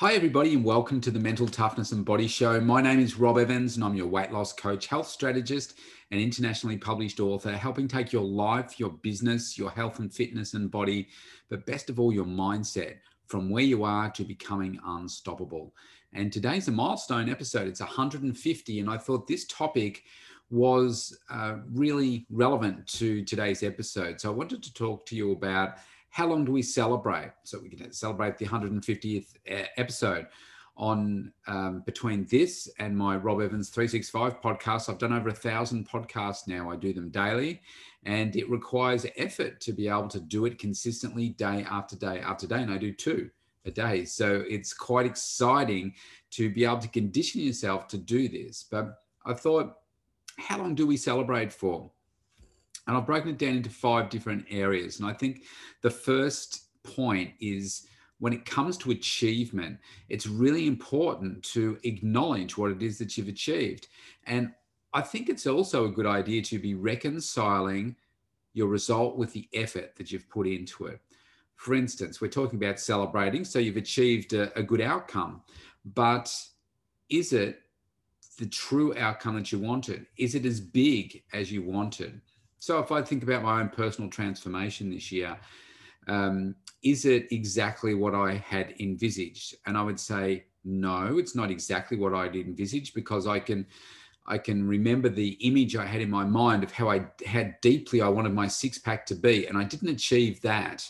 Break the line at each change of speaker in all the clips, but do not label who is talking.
Hi, everybody, and welcome to the Mental Toughness and Body Show. My name is Rob Evans, and I'm your weight loss coach, health strategist, and internationally published author, helping take your life, your business, your health and fitness and body, but best of all, your mindset from where you are to becoming unstoppable. And today's a milestone episode, it's 150. And I thought this topic was uh, really relevant to today's episode. So I wanted to talk to you about how long do we celebrate? So we can celebrate the 150th episode on um, between this and my Rob Evans 365 podcast. I've done over a thousand podcasts now. I do them daily, and it requires effort to be able to do it consistently day after day after day. And I do two a day. So it's quite exciting to be able to condition yourself to do this. But I thought, how long do we celebrate for? And I've broken it down into five different areas. And I think the first point is when it comes to achievement, it's really important to acknowledge what it is that you've achieved. And I think it's also a good idea to be reconciling your result with the effort that you've put into it. For instance, we're talking about celebrating, so you've achieved a, a good outcome, but is it the true outcome that you wanted? Is it as big as you wanted? So if I think about my own personal transformation this year, um, is it exactly what I had envisaged? And I would say no, it's not exactly what I'd envisaged because I can I can remember the image I had in my mind of how I had deeply I wanted my six pack to be, and I didn't achieve that.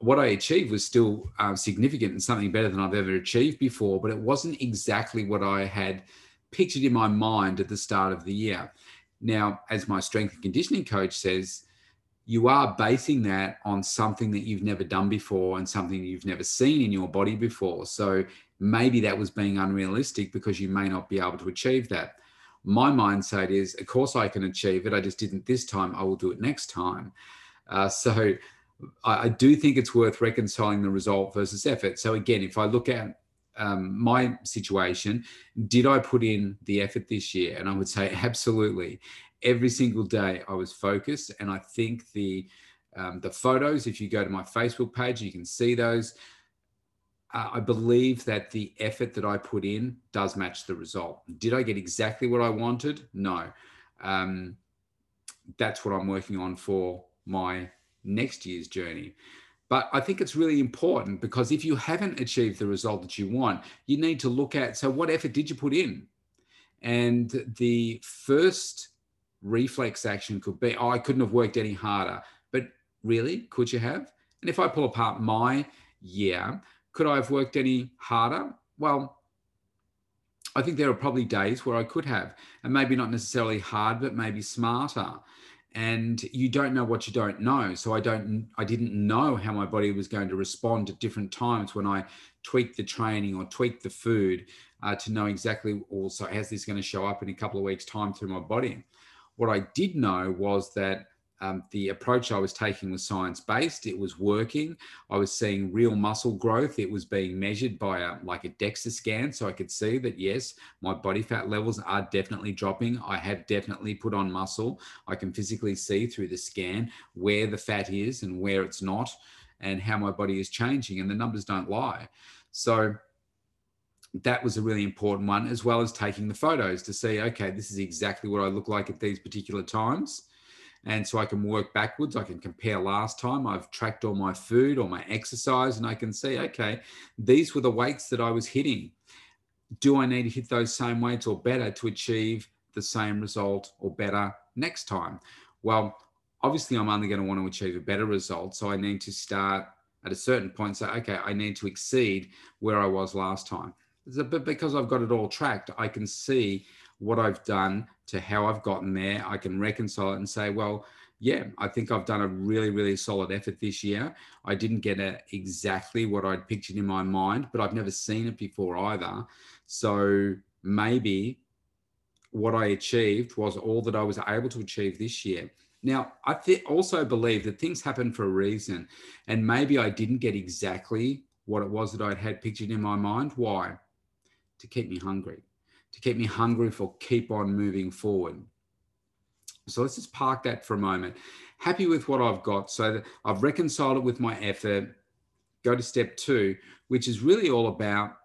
What I achieved was still uh, significant and something better than I've ever achieved before, but it wasn't exactly what I had pictured in my mind at the start of the year. Now, as my strength and conditioning coach says, you are basing that on something that you've never done before and something you've never seen in your body before. So maybe that was being unrealistic because you may not be able to achieve that. My mindset is, of course, I can achieve it. I just didn't this time. I will do it next time. Uh, so I, I do think it's worth reconciling the result versus effort. So again, if I look at um, my situation, did I put in the effort this year? And I would say absolutely. Every single day I was focused, and I think the um, the photos. If you go to my Facebook page, you can see those. Uh, I believe that the effort that I put in does match the result. Did I get exactly what I wanted? No. Um, that's what I'm working on for my next year's journey. But I think it's really important because if you haven't achieved the result that you want, you need to look at so what effort did you put in? And the first reflex action could be, oh, I couldn't have worked any harder. But really, could you have? And if I pull apart my year, could I have worked any harder? Well, I think there are probably days where I could have, and maybe not necessarily hard, but maybe smarter and you don't know what you don't know. So i don't i didn't know how my body was going to respond at different times when i tweaked the training or tweaked the food uh, to know exactly also how's this going to show up in a couple of weeks time through my body? What i did know was that um, the approach I was taking was science based. It was working. I was seeing real muscle growth. It was being measured by a, like a DEXA scan. So I could see that, yes, my body fat levels are definitely dropping. I have definitely put on muscle. I can physically see through the scan where the fat is and where it's not and how my body is changing. And the numbers don't lie. So that was a really important one, as well as taking the photos to see, okay, this is exactly what I look like at these particular times and so I can work backwards. I can compare last time. I've tracked all my food or my exercise, and I can see, okay, these were the weights that I was hitting. Do I need to hit those same weights or better to achieve the same result or better next time? Well, obviously, I'm only going to want to achieve a better result. So I need to start at a certain point, say, okay, I need to exceed where I was last time. But because I've got it all tracked, I can see what I've done to how I've gotten there. I can reconcile it and say, well, yeah, I think I've done a really, really solid effort this year. I didn't get a, exactly what I'd pictured in my mind, but I've never seen it before either. So maybe what I achieved was all that I was able to achieve this year. Now, I th- also believe that things happen for a reason. And maybe I didn't get exactly what it was that I'd had pictured in my mind. Why? To keep me hungry to keep me hungry for keep on moving forward. So let's just park that for a moment. Happy with what I've got. So that I've reconciled it with my effort. Go to step two, which is really all about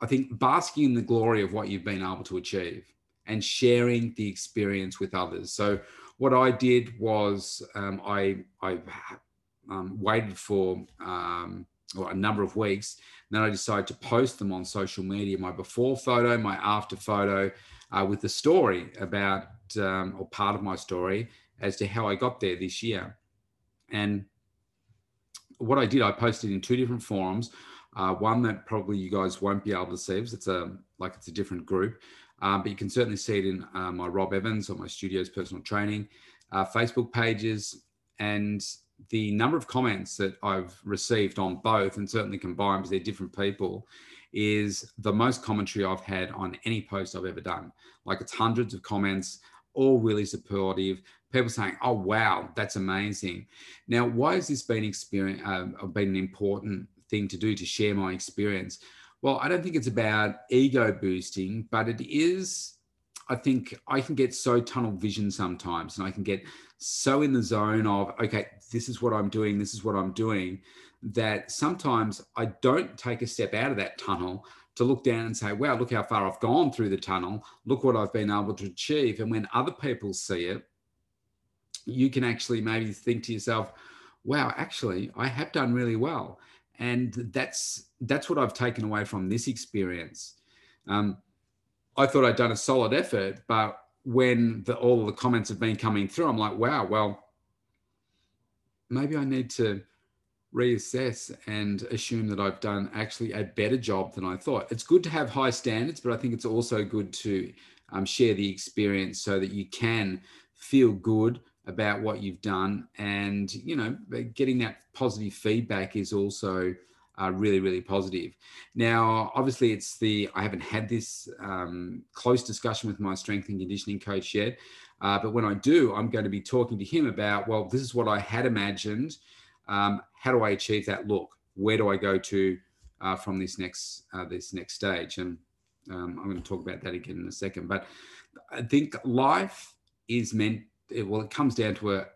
I think basking in the glory of what you've been able to achieve and sharing the experience with others. So what I did was um, I I um, waited for um, well, a number of weeks. Then I decided to post them on social media, my before photo, my after photo, uh, with the story about um, or part of my story as to how I got there this year. And what I did, I posted in two different forums. Uh, one that probably you guys won't be able to see because it's a like it's a different group, um, but you can certainly see it in uh, my Rob Evans or my studio's personal training uh, Facebook pages, and the number of comments that I've received on both, and certainly combined because they're different people, is the most commentary I've had on any post I've ever done. Like it's hundreds of comments, all really supportive. People saying, "Oh wow, that's amazing." Now, why has this been experience uh, been an important thing to do to share my experience? Well, I don't think it's about ego boosting, but it is. I think I can get so tunnel vision sometimes, and I can get so in the zone of, okay, this is what I'm doing, this is what I'm doing, that sometimes I don't take a step out of that tunnel to look down and say, wow, look how far I've gone through the tunnel. Look what I've been able to achieve. And when other people see it, you can actually maybe think to yourself, wow, actually, I have done really well. And that's that's what I've taken away from this experience. Um, I thought I'd done a solid effort, but when the, all the comments have been coming through, I'm like, wow, well, maybe I need to reassess and assume that I've done actually a better job than I thought. It's good to have high standards, but I think it's also good to um, share the experience so that you can feel good about what you've done. And, you know, getting that positive feedback is also uh, really, really positive. Now, obviously, it's the, I haven't had this um, close discussion with my strength and conditioning coach yet. Uh, but when I do, I'm going to be talking to him about, well, this is what I had imagined. Um, how do I achieve that look? Where do I go to uh, from this next uh, this next stage? And um, I'm going to talk about that again in a second. But I think life is meant. Well, it comes down to a,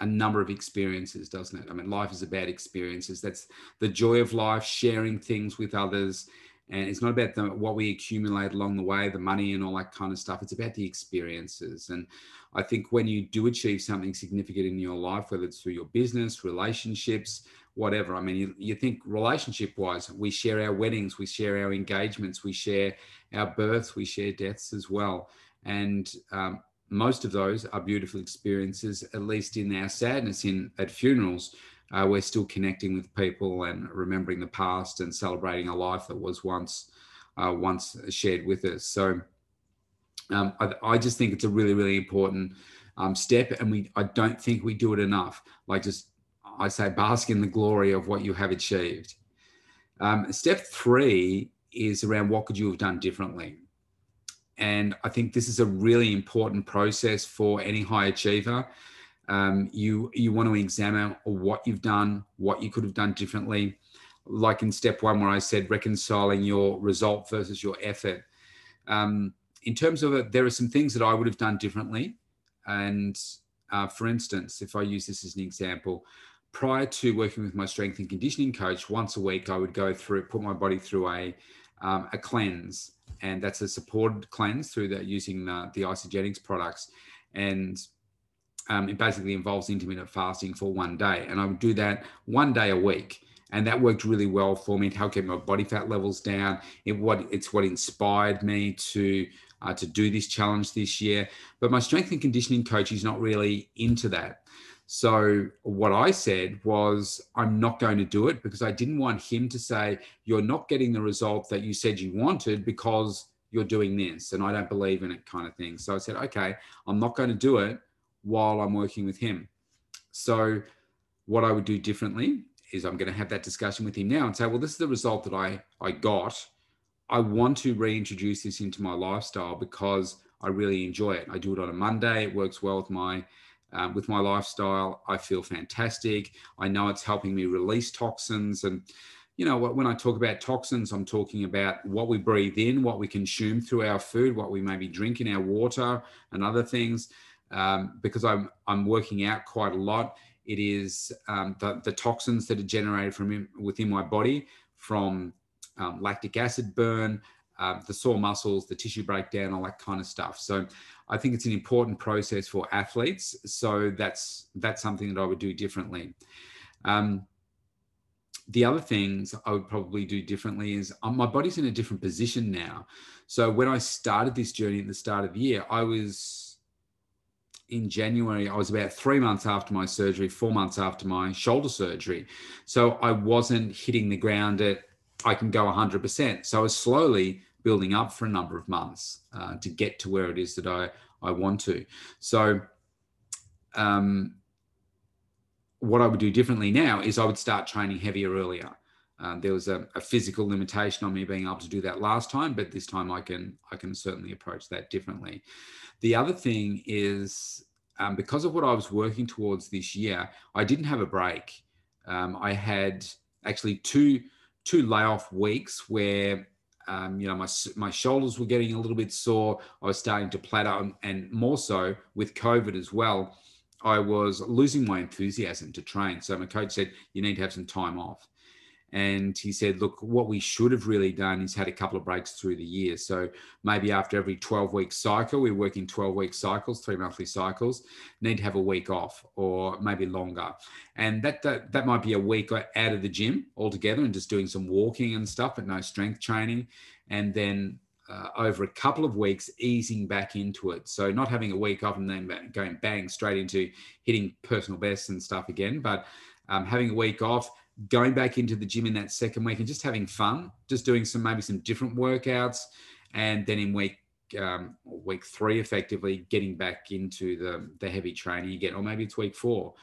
a number of experiences, doesn't it? I mean, life is about experiences. That's the joy of life, sharing things with others. And it's not about the, what we accumulate along the way, the money and all that kind of stuff. It's about the experiences. And I think when you do achieve something significant in your life, whether it's through your business, relationships, whatever, I mean, you, you think relationship wise, we share our weddings, we share our engagements, we share our births, we share deaths as well. And um, most of those are beautiful experiences, at least in our sadness in at funerals. Uh, we're still connecting with people and remembering the past and celebrating a life that was once uh, once shared with us. So um, I, I, just think it's a really really important um, step, and we I don't think we do it enough. Like just I say, bask in the glory of what you have achieved. Um, step three is around what could you have done differently. And I think this is a really important process for any high achiever. Um, you you want to examine what you've done, what you could have done differently. Like in step one, where I said reconciling your result versus your effort. Um, in terms of it, there are some things that I would have done differently. And uh, for instance, if I use this as an example, prior to working with my strength and conditioning coach, once a week I would go through, put my body through a um, a cleanse and that's a supported cleanse through that using the, the Isagenix products. And um, it basically involves intermittent fasting for one day. And I would do that one day a week. And that worked really well for me to help get my body fat levels down. It what it's what inspired me to uh, to do this challenge this year. But my strength and conditioning coach is not really into that. So what I said was, I'm not going to do it because I didn't want him to say, you're not getting the result that you said you wanted because you're doing this and I don't believe in it kind of thing. So I said, okay, I'm not going to do it while I'm working with him. So what I would do differently is I'm going to have that discussion with him now and say, well, this is the result that I, I got. I want to reintroduce this into my lifestyle because I really enjoy it. I do it on a Monday. It works well with my um, with my lifestyle. I feel fantastic. I know it's helping me release toxins. And, you know, when I talk about toxins, I'm talking about what we breathe in, what we consume through our food, what we maybe drink in our water, and other things. Um, because I'm, I'm working out quite a lot, it is um, the, the toxins that are generated from within my body from um, lactic acid burn, uh, the sore muscles, the tissue breakdown, all that kind of stuff. So I think it's an important process for athletes. So that's that's something that I would do differently. Um, the other things I would probably do differently is um, my body's in a different position now. So when I started this journey at the start of the year, I was in January, I was about three months after my surgery, four months after my shoulder surgery. So I wasn't hitting the ground at, I can go 100%. So I was slowly building up for a number of months uh, to get to where it is that I, I want to. So, um, what I would do differently now is I would start training heavier earlier. Uh, there was a, a, physical limitation on me being able to do that last time, but this time I can I can certainly approach that differently. The other thing is um, because of what I was working towards this year, I didn't have a break. Um, I had actually two two layoff weeks where um, you know my my shoulders were getting a little bit sore. I was starting to plateau, and more so with COVID as well. I was losing my enthusiasm to train. So my coach said, you need to have some time off. And he said, look, what we should have really done is had a couple of breaks through the year. So maybe after every 12 week cycle, we're working 12 week cycles, three monthly cycles, need to have a week off or maybe longer. And that, that, that might be a week out of the gym altogether and just doing some walking and stuff, but no strength training. And then uh, over a couple of weeks easing back into it. So not having a week off and then going bang straight into hitting personal bests and stuff again, but um, having a week off, going back into the gym in that second week and just having fun, just doing some maybe some different workouts, and then in week um, week three, effectively getting back into the the heavy training again, or maybe it's week four.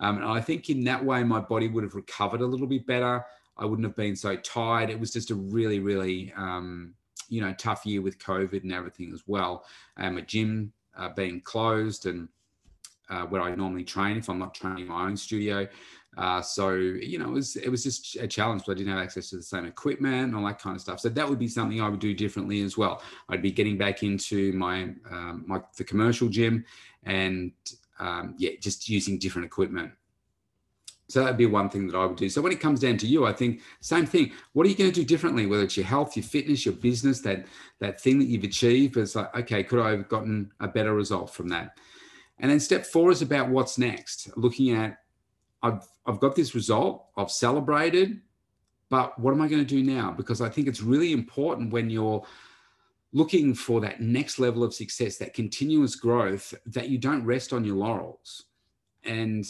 Um, and I think in that way, my body would have recovered a little bit better. I wouldn't have been so tired. It was just a really, really um, you know tough year with COVID and everything as well. And a gym uh, being closed and uh, where I normally train if I'm not training in my own studio. Uh, so you know, it was it was just a challenge, but I didn't have access to the same equipment and all that kind of stuff. So that would be something I would do differently as well. I'd be getting back into my um, my the commercial gym and um, yeah, just using different equipment. So that'd be one thing that I would do. So when it comes down to you, I think same thing. What are you going to do differently? Whether it's your health, your fitness, your business, that that thing that you've achieved, it's like, okay, could I have gotten a better result from that? And then step four is about what's next. Looking at, I've I've got this result, I've celebrated, but what am I going to do now? Because I think it's really important when you're looking for that next level of success, that continuous growth, that you don't rest on your laurels. And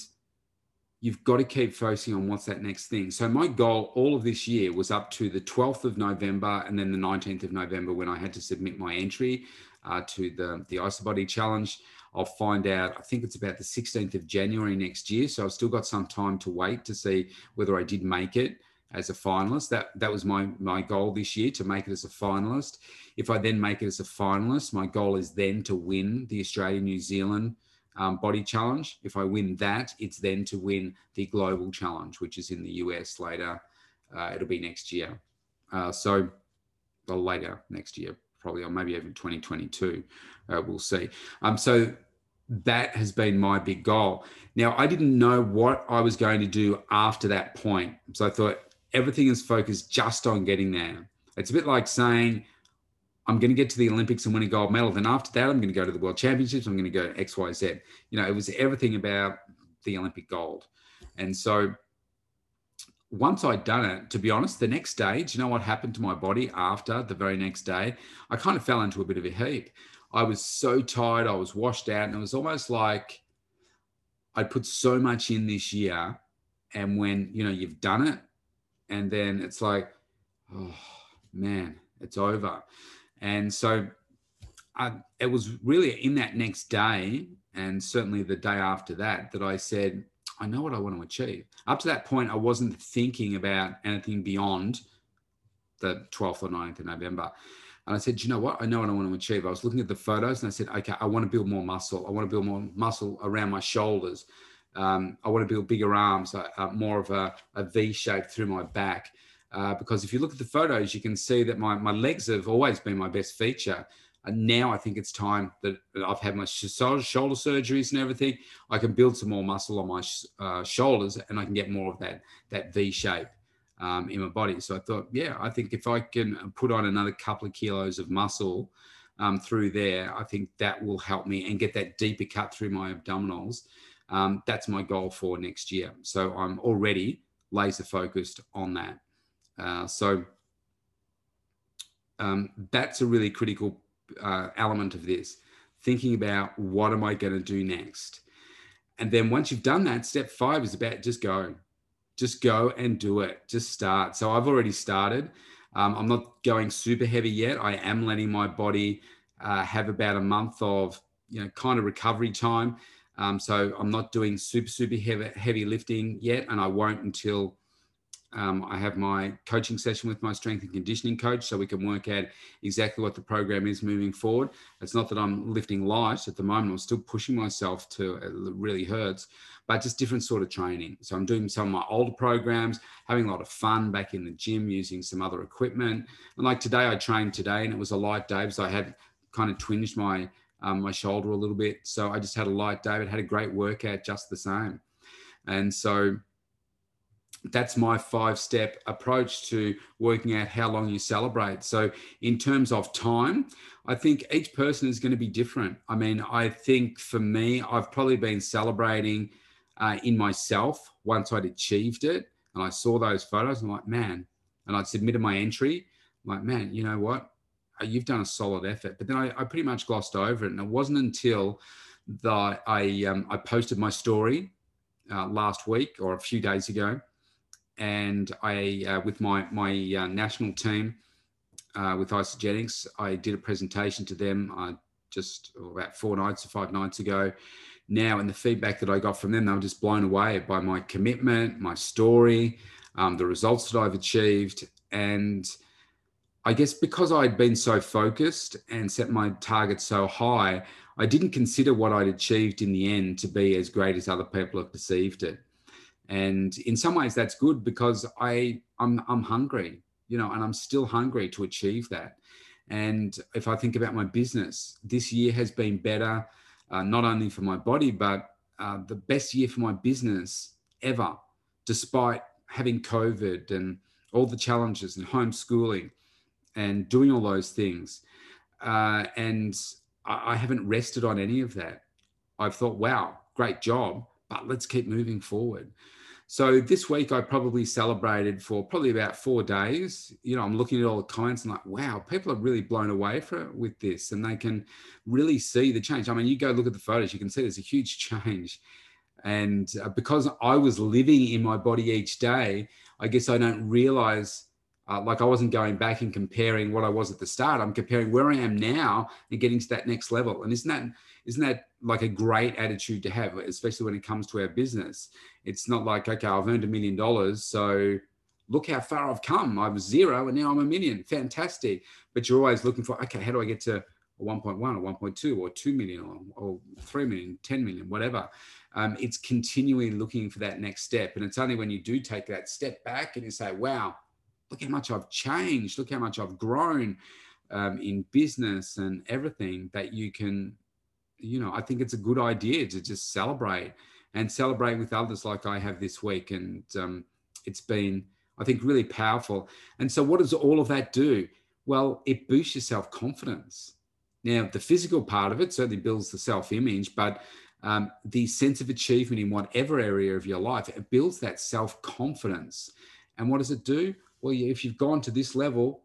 you've got to keep focusing on what's that next thing. So my goal all of this year was up to the 12th of November and then the 19th of November when I had to submit my entry uh, to the, the IsaBody challenge. I'll find out, I think it's about the 16th of January next year. So I've still got some time to wait to see whether I did make it as a finalist. That that was my my goal this year to make it as a finalist. If I then make it as a finalist, my goal is then to win the Australia New Zealand um, body challenge. If I win that, it's then to win the global challenge, which is in the US later. Uh, it'll be next year. Uh, so, well, later next year, probably, or maybe even 2022. Uh, we'll see. Um, so that has been my big goal. Now, I didn't know what I was going to do after that point. So I thought everything is focused just on getting there. It's a bit like saying, I'm going to get to the Olympics and win a gold medal. Then after that, I'm going to go to the World Championships. I'm going to go to X, Y, Z. You know, it was everything about the Olympic gold. And so once I'd done it, to be honest, the next day, do you know what happened to my body after the very next day? I kind of fell into a bit of a heap. I was so tired. I was washed out. And it was almost like I'd put so much in this year. And when, you know, you've done it, and then it's like, oh, man, it's over. And so I, it was really in that next day, and certainly the day after that, that I said, I know what I want to achieve. Up to that point, I wasn't thinking about anything beyond the 12th or 9th of November. And I said, you know what? I know what I want to achieve. I was looking at the photos and I said, okay, I want to build more muscle. I want to build more muscle around my shoulders. Um, I want to build bigger arms, uh, uh, more of a, a V shape through my back. Uh, because if you look at the photos, you can see that my, my legs have always been my best feature. And now I think it's time that I've had my shoulder surgeries and everything. I can build some more muscle on my uh, shoulders and I can get more of that, that V shape. um, in my body. So I thought, yeah, I think if I can put on another couple of kilos of muscle um, through there, I think that will help me and get that deeper cut through my abdominals. Um, that's my goal for next year. So I'm already laser focused on that. Uh, so um, that's a really critical uh, element of this thinking about what am I going to do next. And then once you've done that, step five is about just go, just go and do it. Just start. So I've already started. Um, I'm not going super heavy yet. I am letting my body uh, have about a month of you know kind of recovery time. Um, so I'm not doing super super heavy heavy lifting yet, and I won't until um, I have my coaching session with my strength and conditioning coach so we can work out exactly what the program is moving forward. It's not that I'm lifting light at the moment, I'm still pushing myself to it really hurts, but just different sort of training. So I'm doing some of my older programs, having a lot of fun back in the gym using some other equipment. And like today, I trained today and it was a light day, so I had kind of twinged my um, my shoulder a little bit. So I just had a light day, but had a great workout just the same. And so that's my five step approach to working out how long you celebrate. So, in terms of time, I think each person is going to be different. I mean, I think for me, I've probably been celebrating uh, in myself once I'd achieved it and I saw those photos. I'm like, man, and I'd submitted my entry. I'm like, man, you know what? Uh, you've done a solid effort. But then I, I pretty much glossed over it. And it wasn't until that I, um, I posted my story uh, last week or a few days ago and I, uh, with my my uh, national team, uh, with Isagenix, I did a presentation to them uh, just about four nights or five nights ago. Now, and the feedback that I got from them, they were just blown away by my commitment, my story, um, the results that I've achieved, and I guess because I'd been so focused and set my target so high, I didn't consider what I'd achieved in the end to be as great as other people have perceived it and in some ways that's good because i i'm i'm hungry you know and i'm still hungry to achieve that. And if i think about my business this year has been better uh, not only for my body but uh, the best year for my business ever despite having covid and all the challenges and homeschooling and doing all those things. Uh, and I, I haven't rested on any of that. I've thought wow great job but let's keep moving forward so this week I probably celebrated for probably about four days. You know, I'm looking at all the comments and like, wow, people are really blown away for with this, and they can really see the change. I mean, you go look at the photos, you can see there's a huge change. And uh, because I was living in my body each day, I guess I don't realize uh, like I wasn't going back and comparing what I was at the start. I'm comparing where I am now and getting to that next level. And isn't that isn't that like a great attitude to have, especially when it comes to our business? It's not like okay, I've earned a million dollars, so look how far I've come. I was zero and now I'm a million. Fantastic. But you're always looking for okay, how do I get to a 1.1 or 1.2 or 2 million or, or 3 million, 10 million, whatever. Um, it's continually looking for that next step. And it's only when you do take that step back and you say, wow, look how much I've changed, look how much I've grown um, in business and everything that you can, you know, I think it's a good idea to just celebrate and celebrate with others like I have this week. And um, it's been, I think, really powerful. And so, what does all of that do? Well, it boosts your self confidence. Now, the physical part of it certainly builds the self image, but um, the sense of achievement in whatever area of your life, it builds that self confidence. And what does it do? Well, if you've gone to this level,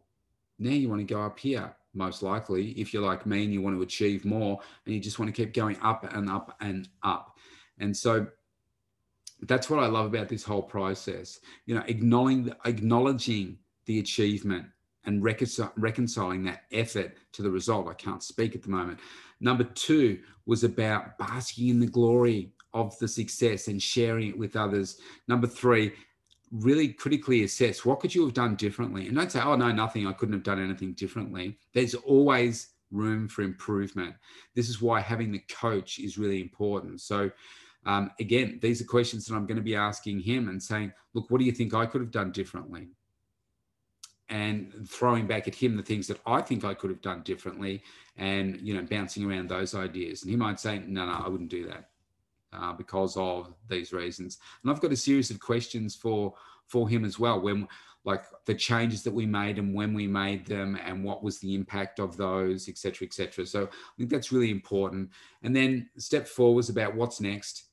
now you want to go up here, most likely. If you're like me and you want to achieve more and you just want to keep going up and up and up. And so that's what I love about this whole process. You know, acknowledging, acknowledging the achievement and reconciling that effort to the result. I can't speak at the moment. Number two was about basking in the glory of the success and sharing it with others. Number three, really critically assess what could you have done differently? And don't say oh no nothing. I couldn't have done anything differently. There's always room for improvement. This is why having the coach is really important. So um, again these are questions that i'm going to be asking him and saying look what do you think i could have done differently? And throwing back at him the things that i think i could have done differently and you know bouncing around those ideas. And he might say no no i wouldn't do that uh, because of these reasons. And I've got a series of questions for for him as well. When like the changes that we made and when we made them and what was the impact of those, et cetera, et cetera. So I think that's really important. And then step four was about what's next.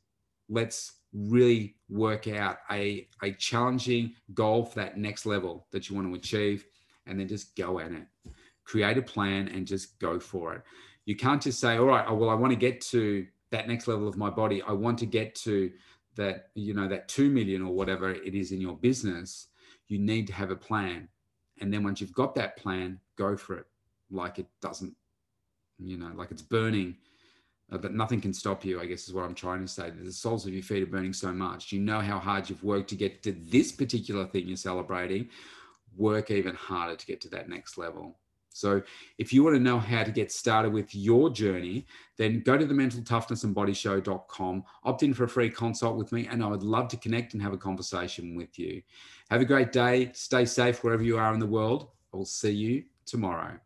Let's really work out a, a challenging goal for that next level that you want to achieve and then just go at it. Create a plan and just go for it. You can't just say, all right, oh, well, I want to get to that next level of my body. I want to get to that, you know, that 2 million or whatever it is in your business. You need to have a plan. And then once you've got that plan, go for it like it doesn't, you know, like it's burning uh, but nothing can stop you, I guess is what I'm trying to say. The soles of your feet are burning so much. You know how hard you've worked to get to this particular thing you're celebrating. Work even harder to get to that next level. So, if you want to know how to get started with your journey, then go to the mental toughness and body show.com, opt in for a free consult with me, and I would love to connect and have a conversation with you. Have a great day. Stay safe wherever you are in the world. I will see you tomorrow.